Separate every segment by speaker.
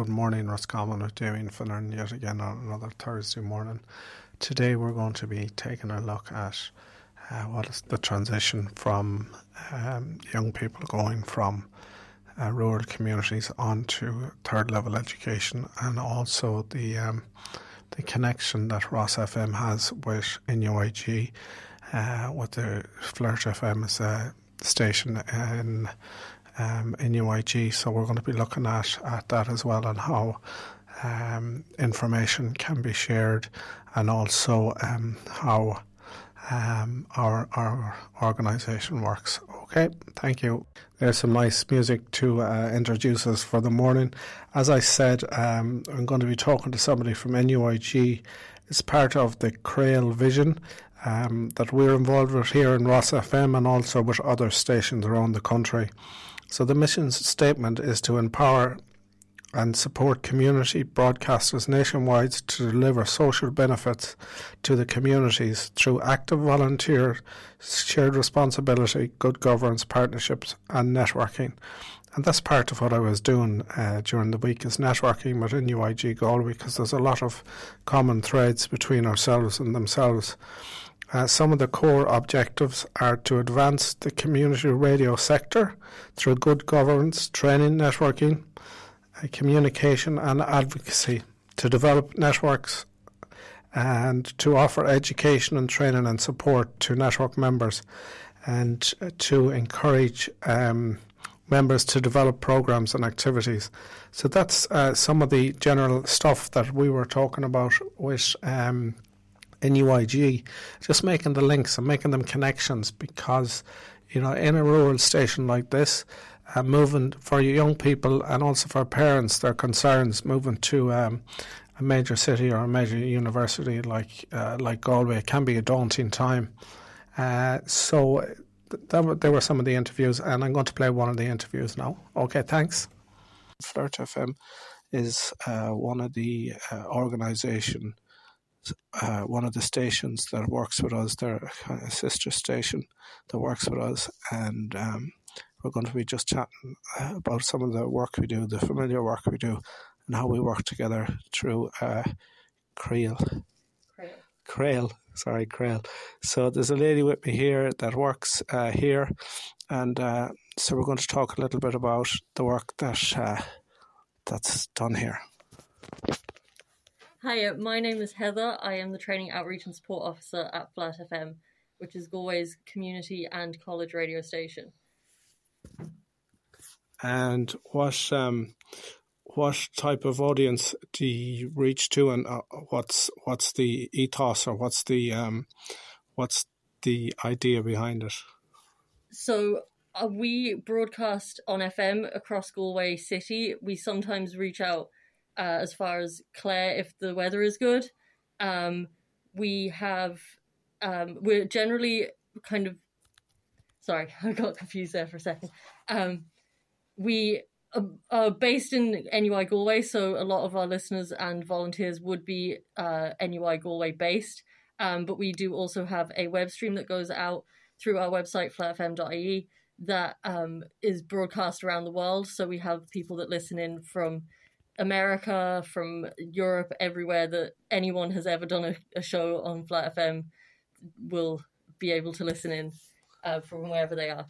Speaker 1: Good morning, Roscommon with Damien Finneran yet again on another Thursday morning. Today we're going to be taking a look at uh, what is the transition from um, young people going from uh, rural communities onto third level education and also the um, the connection that Ross FM has with NUIG uh, with the Flirt FM a station in um, in UIG. So we're going to be looking at, at that as well and how um, information can be shared and also um, how um, our our organisation works. Okay, thank you. There's some nice music to uh, introduce us for the morning. As I said, um, I'm going to be talking to somebody from NUIG. It's part of the CRAOL Vision um, that we're involved with here in Ross FM and also with other stations around the country. So the mission statement is to empower and support community broadcasters nationwide to deliver social benefits to the communities through active volunteer, shared responsibility, good governance, partnerships, and networking. And that's part of what I was doing uh, during the week is networking within UIG Galway because there's a lot of common threads between ourselves and themselves. Uh, some of the core objectives are to advance the community radio sector through good governance, training, networking, uh, communication, and advocacy, to develop networks and to offer education and training and support to network members, and to encourage um, members to develop programs and activities. So that's uh, some of the general stuff that we were talking about with. Um, in UIG, just making the links and making them connections because, you know, in a rural station like this, uh, moving for young people and also for parents, their concerns moving to um, a major city or a major university like uh, like Galway can be a daunting time. Uh, so that there were some of the interviews, and I'm going to play one of the interviews now. Okay, thanks. Flirt FM is uh, one of the uh, organisation uh, one of the stations that works with us, their a sister station that works with us, and um, we're going to be just chatting uh, about some of the work we do, the familiar work we do, and how we work together through uh. CRAOL. sorry, CRAOL. So there's a lady with me here that works uh, here, and uh, so we're going to talk a little bit about the work that uh, that's done here.
Speaker 2: Hi, my name is Heather. I am the Training Outreach and Support Officer at Flirt FM, which is Galway's community and college radio station.
Speaker 1: And what um, what type of audience do you reach to, and uh, what's what's the ethos or what's the um, what's the idea behind it?
Speaker 2: So uh, we broadcast on FM across Galway City. We sometimes reach out uh, as far as Clare if the weather is good. Um, we have um, we're generally kind of sorry, I got confused there for a second. Um, we are, based in NUI Galway, so a lot of our listeners and volunteers would be uh, NUI Galway based. Um, but we do also have a web stream that goes out through our website, flirtfm.ie, that um, is broadcast around the world. So we have people that listen in from America, from Europe, everywhere that anyone has ever done a, a show on Flirt FM will be able to listen in uh, from wherever they are.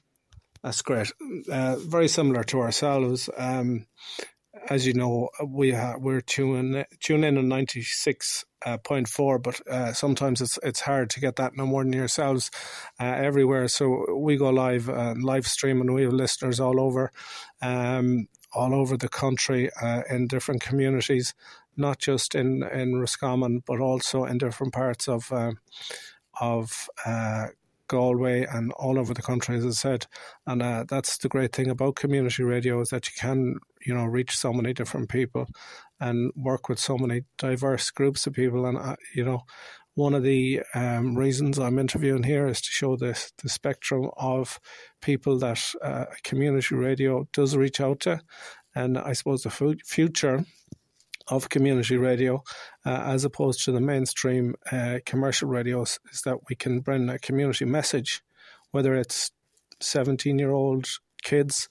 Speaker 1: That's great. Uh, very similar to ourselves. Um, as you know, we ha- we're tuning tune in on ninety six uh, point four, but uh, sometimes it's it's hard to get that no more than yourselves uh, everywhere. So we go live uh, live stream, and we have listeners all over. Um, all over the country uh, in different communities, not just in in Roscommon, but also in different parts of uh, of Galway and all over the country, as I said. And uh, that's the great thing about community radio is that you can, you know, reach so many different people and work with so many diverse groups of people. And, uh, you know, one of the um, reasons I'm interviewing here is to show this the spectrum of people that uh, community radio does reach out to, and I suppose the f- future of community radio, uh, as opposed to the mainstream uh, commercial radios, is that we can bring a community message, whether it's 17 year old kids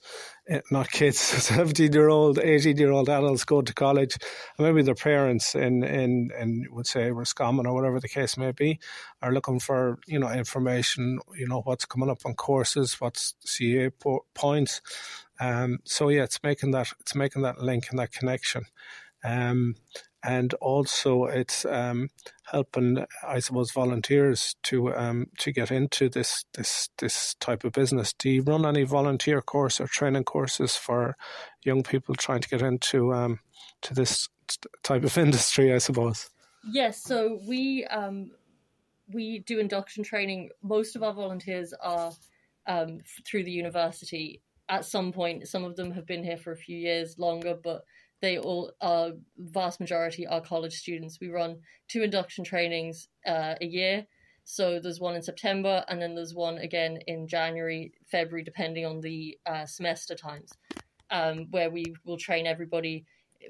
Speaker 1: not kids, 17 year old, 18 year old adults go to college, and maybe their parents in, in, in would say Roscommon or whatever the case may be, are looking for, you know, information, you know, what's coming up on courses, what's CAO po- points. Um, so yeah, it's making that, it's making that link and that connection. Um, and also it's um, helping, I suppose, volunteers to um, to get into this this this type of business. Do you run any volunteer course or training courses for young people trying to get into um, to this type of industry? I suppose.
Speaker 2: Yes, so we um, we do induction training. Most of our volunteers are um, through the university. At some point, some of them have been here for a few years longer, but they all are vast majority are college students. We run two induction trainings uh, a year. So there's one in September, and then there's one again in January, February, depending on the uh, semester times, um, where we will train everybody.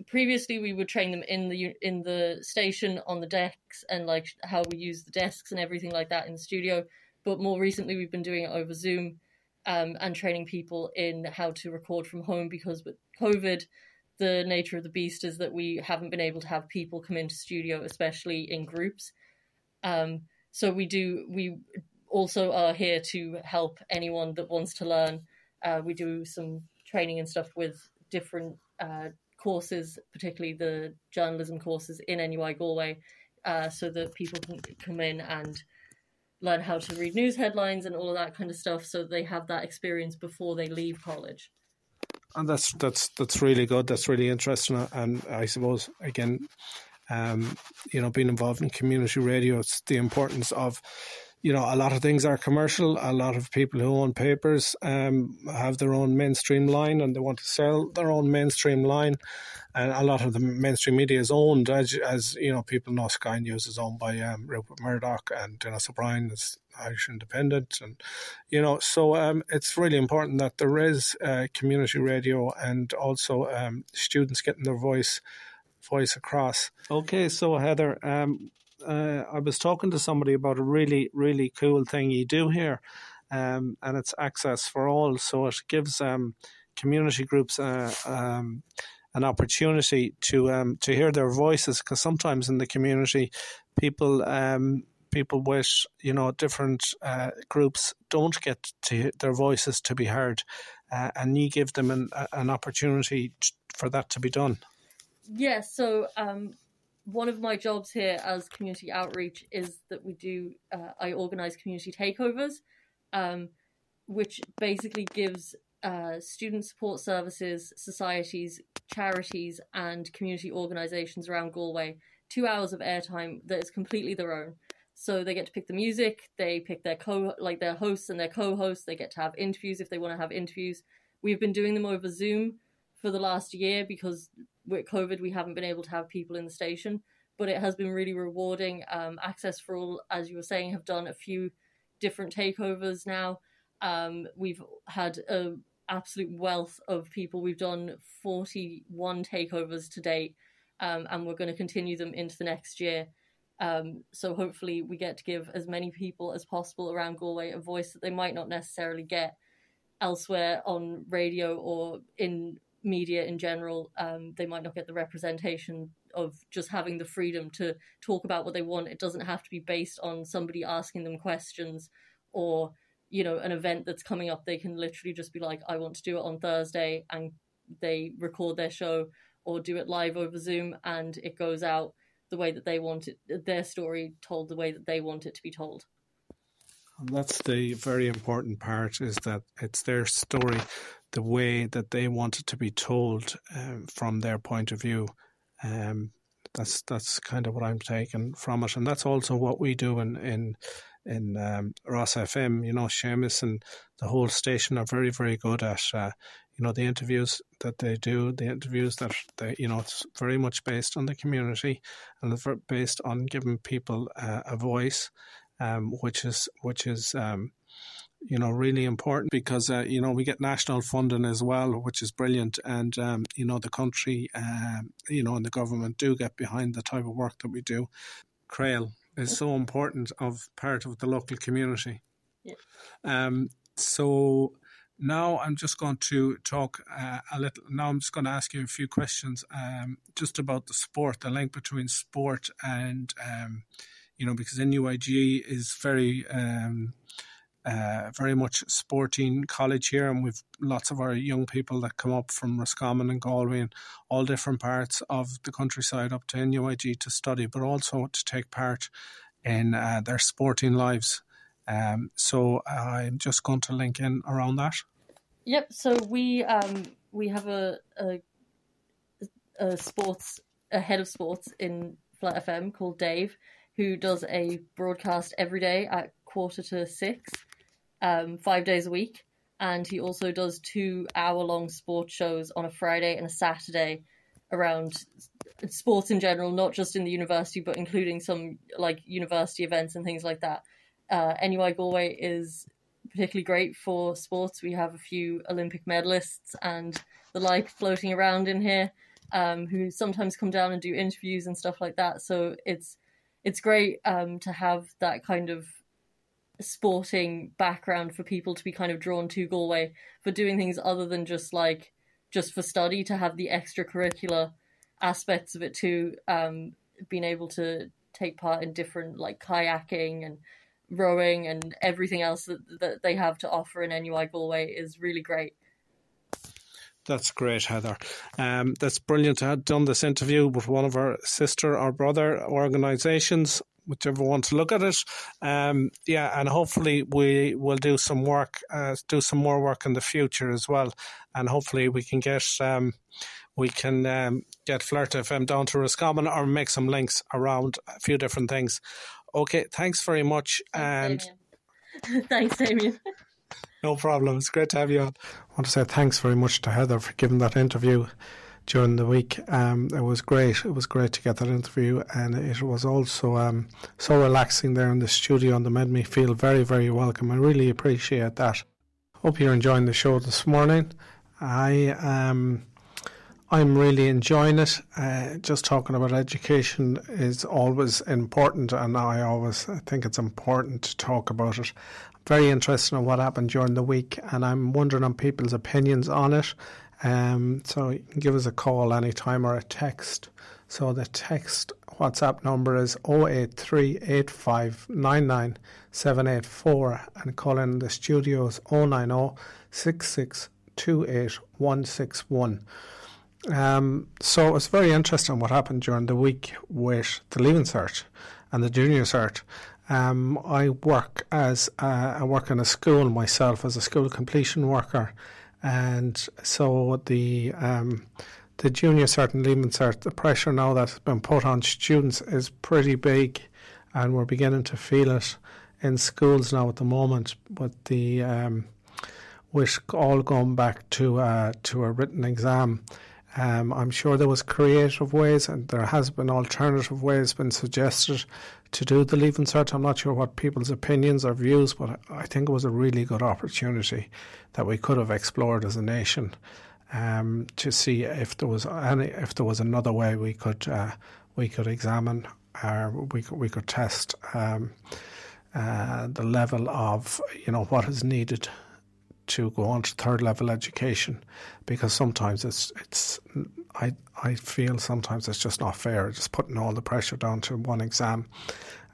Speaker 2: Previously, we would train them in the in the station on the decks and like how we use the desks and everything like that in the studio. But more recently, we've been doing it over Zoom um, and training people in how to record from home because with COVID, the nature of the beast is that we haven't been able to have people come into studio, especially in groups. Um, so we do. We also are here to help anyone that wants to learn. Uh, we do some training and stuff with different uh, courses, particularly the journalism courses in NUI Galway, uh, so that people can come in and learn how to read news headlines and all of that kind of stuff, so they have that experience before they leave college
Speaker 1: and that's that's that's really good. That's really interesting, and I suppose again, um, you know, being involved in community radio, it's the importance of you know, a lot of things are commercial. A lot of people who own papers um, have their own mainstream line and they want to sell their own mainstream line. And a lot of the mainstream media is owned, as, as you know, people know Sky News is owned by um, Rupert Murdoch and Denis O'Brien is Irish Independent. And, you know, so um, it's really important that there is uh, community radio and also um, students getting their voice voice across. Okay, so Heather, um, uh, I was talking to somebody about a really, really cool thing you do here, um, and it's access for all. So it gives um, community groups uh, um, an opportunity to um, to hear their voices because sometimes in the community, people um, people with you know different uh, groups don't get to their voices to be heard, uh, and you give them an, an opportunity for that to be done.
Speaker 2: Yes, yeah, so um, one of my jobs here as community outreach is that we do uh, I organize community takeovers, um, which basically gives uh, student support services, societies, charities, and community organizations around Galway two hours of airtime that is completely their own. So they get to pick the music, they pick their co like their hosts and their co-hosts. They get to have interviews if they want to have interviews. We've been doing them over Zoom for the last year because with COVID, we haven't been able to have people in the station, but it has been really rewarding. Um, Access for All, as you were saying, have done a few different takeovers now. Um, we've had an absolute wealth of people. We've done 41 takeovers to date, um, and we're going to continue them into the next year. Um, so hopefully, we get to give as many people as possible around Galway a voice that they might not necessarily get elsewhere on radio or in media in general, um, they might not get the representation of just having the freedom to talk about what they want. It doesn't have to be based on somebody asking them questions or, you know, an event that's coming up. They can literally just be like, I want to do it on Thursday, and they record their show or do it live over Zoom, and it goes out the way that they want it, their story told the way that they want it to be told.
Speaker 1: And that's the very important part is that it's their story the way that they want it to be told um, from their point of view. Um, that's that's kind of what I'm taking from it, and that's also what we do in in in um, Ros FM. You know, Seamus and the whole station are very very good at uh, you know the interviews that they do, the interviews that they you know it's very much based on the community and based on giving people uh, a voice, um, which is which is um, you know, really important because, uh, you know, we get national funding as well, which is brilliant. And, um, you know, the country, um, you know, and the government do get behind the type of work that we do. CRAOL is so important of part of the local community. Yeah. Um, so now I'm just going to talk uh, a little. Now I'm just going to ask you a few questions um, just about the sport, the link between sport and, um, you know, because NUIG is very, um, uh, very much sporting college here, and we've lots of our young people that come up from Roscommon and Galway and all different parts of the countryside up to NUIG to study, but also to take part in uh, their sporting lives. Um, so I'm just going to link in around that.
Speaker 2: Yep. So we um, we have a, a, a sports a head of sports in Flirt FM called Dave, who does a broadcast every day at quarter to six, um, five days a week, and he also does two hour long sports shows on a Friday and a Saturday around sports in general, not just in the university, but including some like university events and things like that. Uh, NUI Galway is particularly great for sports. We have a few Olympic medalists and the like floating around in here, um, who sometimes come down and do interviews and stuff like that. So it's it's great um, to have that kind of sporting background for people to be kind of drawn to Galway for doing things other than just like just for study to have the extracurricular aspects of it too um, being able to take part in different like kayaking and rowing and everything else that, that they have to offer in NUI Galway is really great.
Speaker 1: That's great, Heather. Um, that's brilliant I had done this interview with one of our sister or brother organisations, whichever one to look at it. Um, yeah, and hopefully we will do some work, uh, do some more work in the future as well, and hopefully we can get um, we can um, get Flirt FM down to Roscommon or make some links around a few different things. Okay, thanks very much.
Speaker 2: And thanks, Damien.
Speaker 1: no problem. It's great to have you on. I want to say thanks very much to Heather for giving that interview during the week. Um, it was great. It was great to get that interview, and it was also um, so relaxing there in the studio, and it made me feel very, very welcome. I really appreciate that. Hope you're enjoying the show this morning. I um, I'm really enjoying it. Uh, just talking about education is always important, and I always think it's important to talk about it. Very interested in what happened during the week, and I'm wondering on people's opinions on it. Um, so you can give us a call anytime or a text. So the text WhatsApp number is 08385997784 and call in the studios 090 um, so it was very interesting what happened during the week with the Leaving Cert and the Junior Cert. Um, I work as uh, I work in a school myself as a school completion worker, and so the um, the Junior Cert and Leaving Cert, the pressure now that's been put on students is pretty big, and we're beginning to feel it in schools now at the moment. But the um, with all going back to uh, to a written exam um, I'm sure there was creative ways, and there has been alternative ways been suggested to do the Leaving Cert. I'm not sure what people's opinions or views, but I think it was a really good opportunity that we could have explored as a nation um, to see if there was any, if there was another way we could uh, we could examine or we could, we could test um, uh, the level of you know what is needed to go on to third level education because sometimes it's it's I I feel sometimes it's just not fair just putting all the pressure down to one exam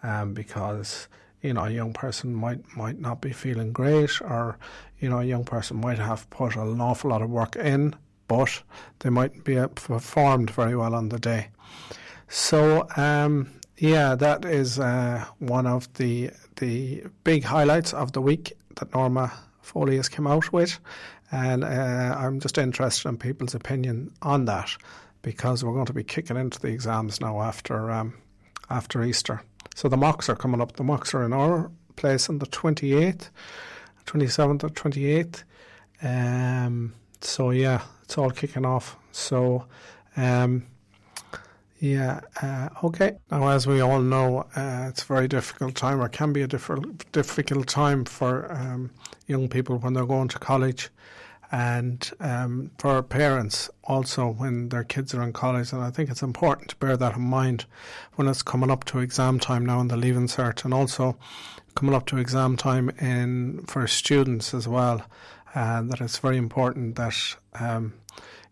Speaker 1: um, because you know a young person might might not be feeling great or you know a young person might have put an awful lot of work in but they might be performed very well on the day. So um, yeah that is uh, one of the the big highlights of the week that Norma Foley has come out with, and uh, I'm just interested in people's opinion on that because we're going to be kicking into the exams now after um, after Easter. So the mocks are coming up. The mocks are in our place on the 28th, 27th or 28th. Um, so yeah, it's all kicking off. So um, yeah, uh, okay. Now, as we all know, uh, it's a very difficult time, or can be a difficult difficult time for um, young people when they're going to college, and um, for parents also when their kids are in college. And I think it's important to bear that in mind when it's coming up to exam time now in the Leaving Cert, and also coming up to exam time in for students as well. and that it's very important that um,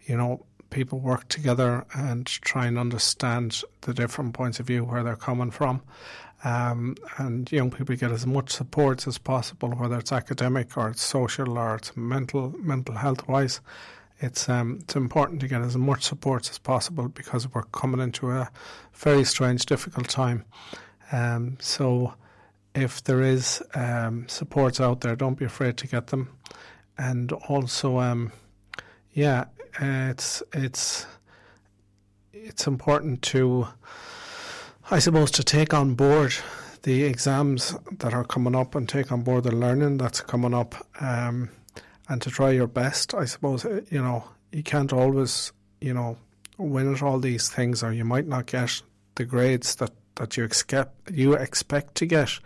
Speaker 1: you know people work together and try and understand the different points of view where they're coming from. Um, and young people get as much support as possible, whether it's academic or it's social or it's mental mental health wise. It's um, it's important to get as much support as possible because we're coming into a very strange, difficult time. Um, so, if there is um, supports out there, don't be afraid to get them. And also, um, yeah, uh, it's it's it's important to, I suppose, to take on board the exams that are coming up and take on board the learning that's coming up, um, and to try your best. I suppose uh, you know you can't always you know win at all these things, or you might not get the grades that that you expect you expect to get,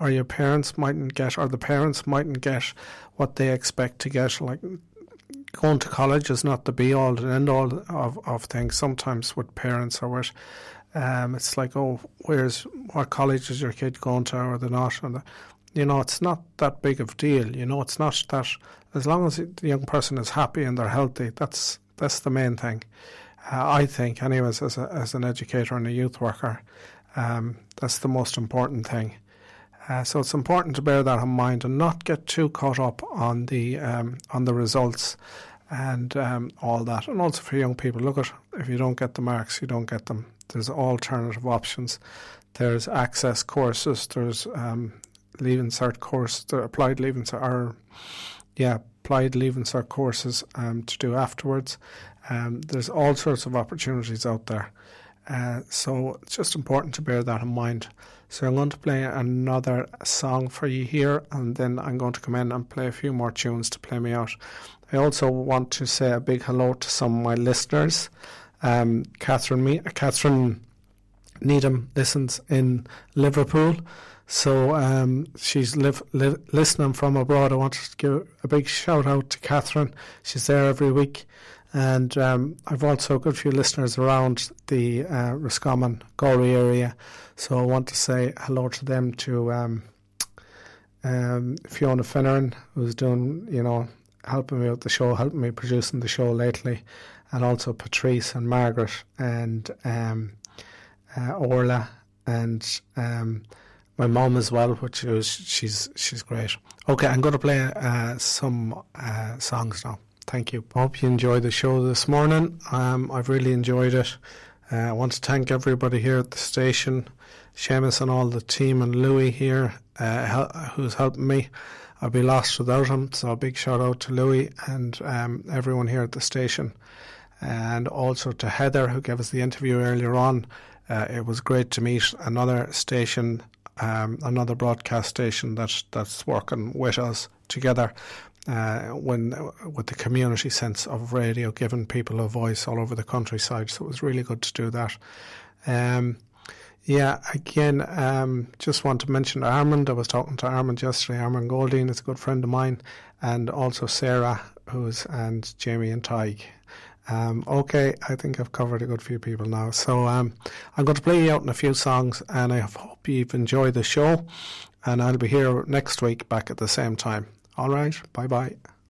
Speaker 1: or your parents mightn't get, or the parents mightn't get what they expect to get. Like going to college is not the be all and end all of, of things. Sometimes with parents or with um, it's like, oh, where's what college is your kid going to or they're not? And the, you know, it's not that big of a deal. You know, it's not that as long as the young person is happy and they're healthy, that's that's the main thing. Uh, I think, anyways, as a, as an educator and a youth worker, um, that's the most important thing. Uh, so it's important to bear that in mind and not get too caught up on the um, on the results and um, all that. And also for young people, look at if you don't get the marks, you don't get them. There's alternative options. There's access courses. There's um, leaving cert course, the applied leaving cert, or yeah, applied leaving cert courses um, to do afterwards. Um, there's all sorts of opportunities out there. Uh, so it's just important to bear that in mind. So I'm going to play another song for you here, and then I'm going to come in and play a few more tunes to play me out. I also want to say a big hello to some of my listeners. Um, Catherine, Me- Catherine Needham listens in Liverpool. So um, she's live, li- listening from abroad. I want to give a big shout out to Catherine. She's there every week. And um, I've also got a few listeners around the uh, Roscommon, Gorey area. So I want to say hello to them to um, um, Fiona Finneran, who's doing, you know, helping me with the show, helping me producing the show lately, and also Patrice and Margaret and um, uh, Orla and um, my mom as well, which is she's she's great. Okay, I'm going to play uh, some uh, songs now. Thank you. I Hope you enjoyed the show this morning. Um, I've really enjoyed it. Uh, I want to thank everybody here at the station, Seamus and all the team, and Louis here, uh, who's helping me. I'd be lost without him. So a big shout out to Louis and um, everyone here at the station, and also to Heather who gave us the interview earlier on. Uh, it was great to meet another station, um, another broadcast station that that's working with us together uh, when with the community sense of radio, giving people a voice all over the countryside. So it was really good to do that. Um, yeah, again, um, just want to mention Armand. I was talking to Armand yesterday. Armand Goldine is a good friend of mine, and also Sarah, who's and Jamie and Tig. Um, okay, I think I've covered a good few people now. So um, I'm going to play you out in a few songs, and I hope you've enjoyed the show. And I'll be here next week back at the same time. All right. Bye bye.